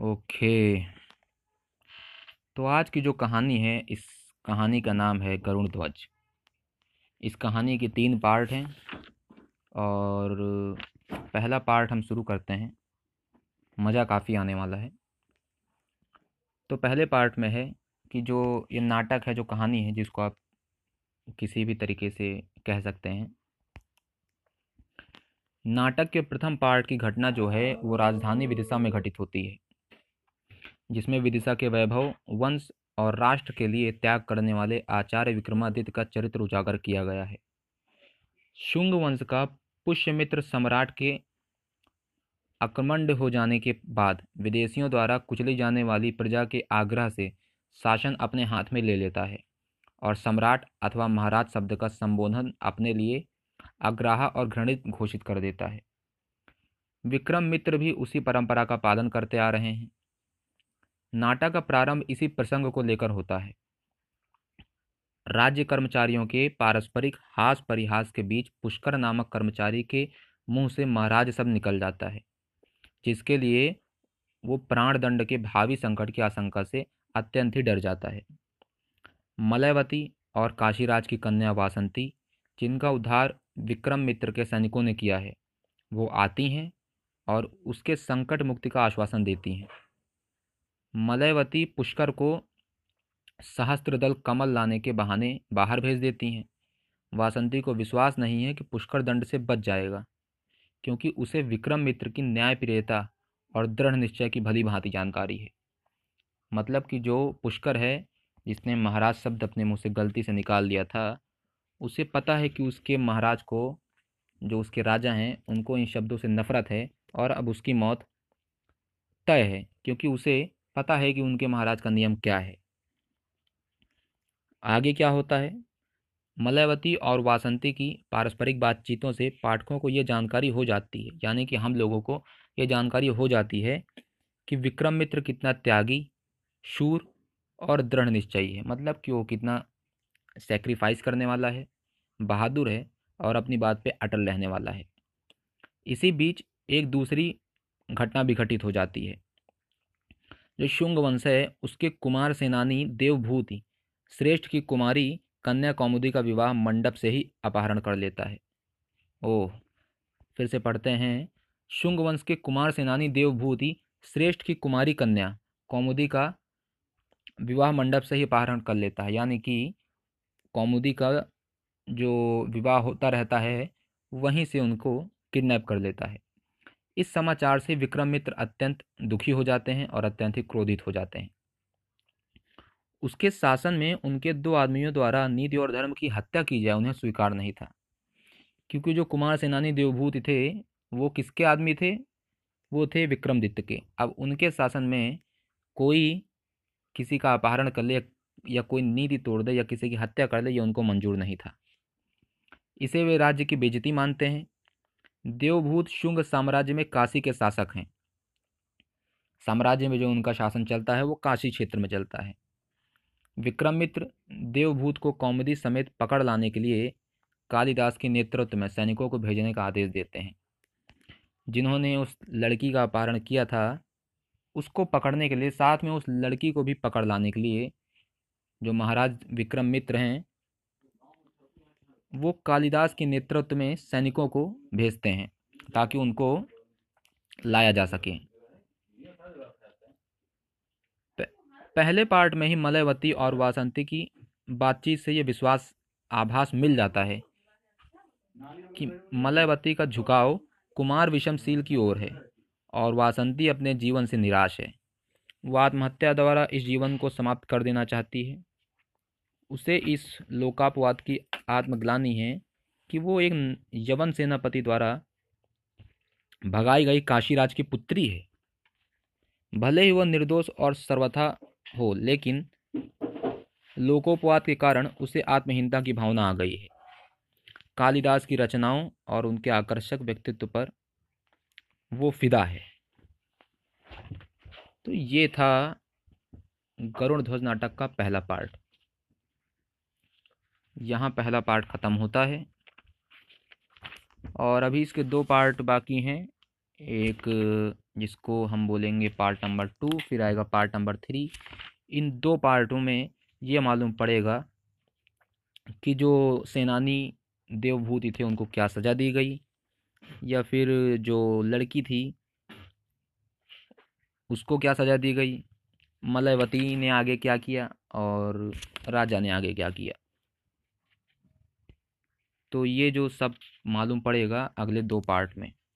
Okay. तो आज की जो कहानी है, इस कहानी का नाम है गरुण ध्वज। इस कहानी के तीन पार्ट हैं और पहला पार्ट हम शुरू करते हैं। मज़ा काफ़ी आने वाला है। तो पहले पार्ट में है कि जो ये नाटक है, जो कहानी है, जिसको आप किसी भी तरीके से कह सकते हैं। नाटक के प्रथम पार्ट की घटना जो है, वो राजधानी विदिशा में घटित होती है। जिसमें विदिशा के वैभव, वंश और राष्ट्र के लिए त्याग करने वाले आचार्य विक्रमादित्य का चरित्र उजागर किया गया है। शुंग वंश का पुष्यमित्र सम्राट के आक्रमण हो जाने के बाद विदेशियों द्वारा कुचली जाने वाली प्रजा के आग्रह से शासन अपने हाथ में ले लेता है और सम्राट अथवा महाराज शब्द का संबोधन अपने लिए अग्राह और घृणित घोषित कर देता है। विक्रम मित्र भी उसी परंपरा का पालन करते आ रहे हैं। नाटक का प्रारंभ इसी प्रसंग को लेकर होता है। राज्य कर्मचारियों के पारस्परिक हास परिहास के बीच पुष्कर नामक कर्मचारी के मुँह से महाराज सब निकल जाता है, जिसके लिए वो प्राण दंड के भावी संकट की आशंका से अत्यंत ही डर जाता है। मलयवती और काशीराज की कन्या वासंती, जिनका उद्धार विक्रम मित्र के सैनिकों ने किया है, वो आती हैं और उसके संकट मुक्ति का आश्वासन देती हैं। मलयवती पुष्कर को सहस्त्र दल कमल लाने के बहाने बाहर भेज देती हैं। वासंती को विश्वास नहीं है कि पुष्कर दंड से बच जाएगा, क्योंकि उसे विक्रम मित्र की न्यायप्रियता और दृढ़ निश्चय की भली भांति जानकारी है। मतलब कि जो पुष्कर है, जिसने महाराज शब्द अपने मुँह से गलती से निकाल दिया था, उसे पता है कि उसके महाराज को, जो उसके राजा हैं, उनको इन शब्दों से नफरत है और अब उसकी मौत तय है, क्योंकि उसे पता है कि उनके महाराज का नियम क्या है। आगे क्या होता है? मलयवती और वासंती की पारस्परिक बातचीतों से पाठकों को ये जानकारी हो जाती है, यानी कि हम लोगों को ये जानकारी हो जाती है कि विक्रम मित्र कितना त्यागी, शूर और दृढ़ निश्चयी है। मतलब कि वो कितना सेक्रीफाइस करने वाला है, बहादुर है और अपनी बात पे अटल रहने वाला है। इसी बीच एक दूसरी घटना भी घटित हो जाती है। जो शुंग वंश है, उसके कुमार सेनानी देवभूति, श्रेष्ठ की कुमारी कन्या कौमुदी का विवाह मंडप से ही अपहरण कर लेता है। ओह, फिर से पढ़ते हैं। शुंग वंश के कुमार सेनानी देवभूति, श्रेष्ठ की कुमारी कन्या कौमुदी का विवाह मंडप से ही अपहरण कर लेता है। यानी कि कौमुदी का जो विवाह होता रहता है, वहीं से उनको किडनैप कर लेता है। इस समाचार से विक्रम मित्र अत्यंत दुखी हो जाते हैं और अत्यंत ही क्रोधित हो जाते हैं। उसके शासन में उनके दो आदमियों द्वारा नीति और धर्म की हत्या की जाए, उन्हें स्वीकार नहीं था। क्योंकि जो कुमार सेनानी देवभूत थे, वो किसके आदमी थे? वो थे विक्रमदित्य के। अब उनके शासन में कोई किसी का अपहरण कर ले या कोई नीति तोड़ दे या किसी की हत्या कर ले, ये उनको मंजूर नहीं था। इसे वे राज्य की बेजती मानते हैं। देवभूत शुंग साम्राज्य में काशी के शासक हैं। साम्राज्य में जो उनका शासन चलता है, वो काशी क्षेत्र में चलता है। विक्रमित्र देवभूत को कौमदी समेत पकड़ लाने के लिए कालिदास के नेतृत्व में सैनिकों को भेजने का आदेश देते हैं। जिन्होंने उस लड़की का अपहरण किया था, उसको पकड़ने के लिए, साथ में उस लड़की को भी पकड़ लाने के लिए जो महाराज विक्रम मित्र हैं वो कालिदास के नेतृत्व में सैनिकों को भेजते हैं, ताकि उनको लाया जा सके। पहले पार्ट में ही मलयवती और वासंती की बातचीत से ये विश्वास, आभास मिल जाता है कि मलयवती का झुकाव कुमार विषमशील की ओर है और वासंती अपने जीवन से निराश है। वह आत्महत्या द्वारा इस जीवन को समाप्त कर देना चाहती है। उसे इस लोकापवाद की आत्मग्लानी है कि वो एक यवन सेनापति द्वारा भगाई गई काशीराज की पुत्री है। भले ही वह निर्दोष और सर्वथा हो, लेकिन लोकोपवाद के कारण उसे आत्महीनता की भावना आ गई है। कालिदास की रचनाओं और उनके आकर्षक व्यक्तित्व पर वो फिदा है। तो ये था गरुण ध्वज नाटक का पहला पार्ट। यहाँ पहला पार्ट ख़त्म होता है। और अभी इसके दो पार्ट बाकी हैं। एक, जिसको हम बोलेंगे पार्ट नंबर टू, फिर आएगा पार्ट नंबर थ्री। इन दो पार्टों में ये मालूम पड़ेगा कि जो सेनानी देवभूति थे, उनको क्या सज़ा दी गई। या फिर जो लड़की थी, उसको क्या सज़ा दी गई। मलयवती ने आगे क्या किया और राजा ने आगे क्या किया। तो ये जो सब मालूम पड़ेगा अगले दो पार्ट में।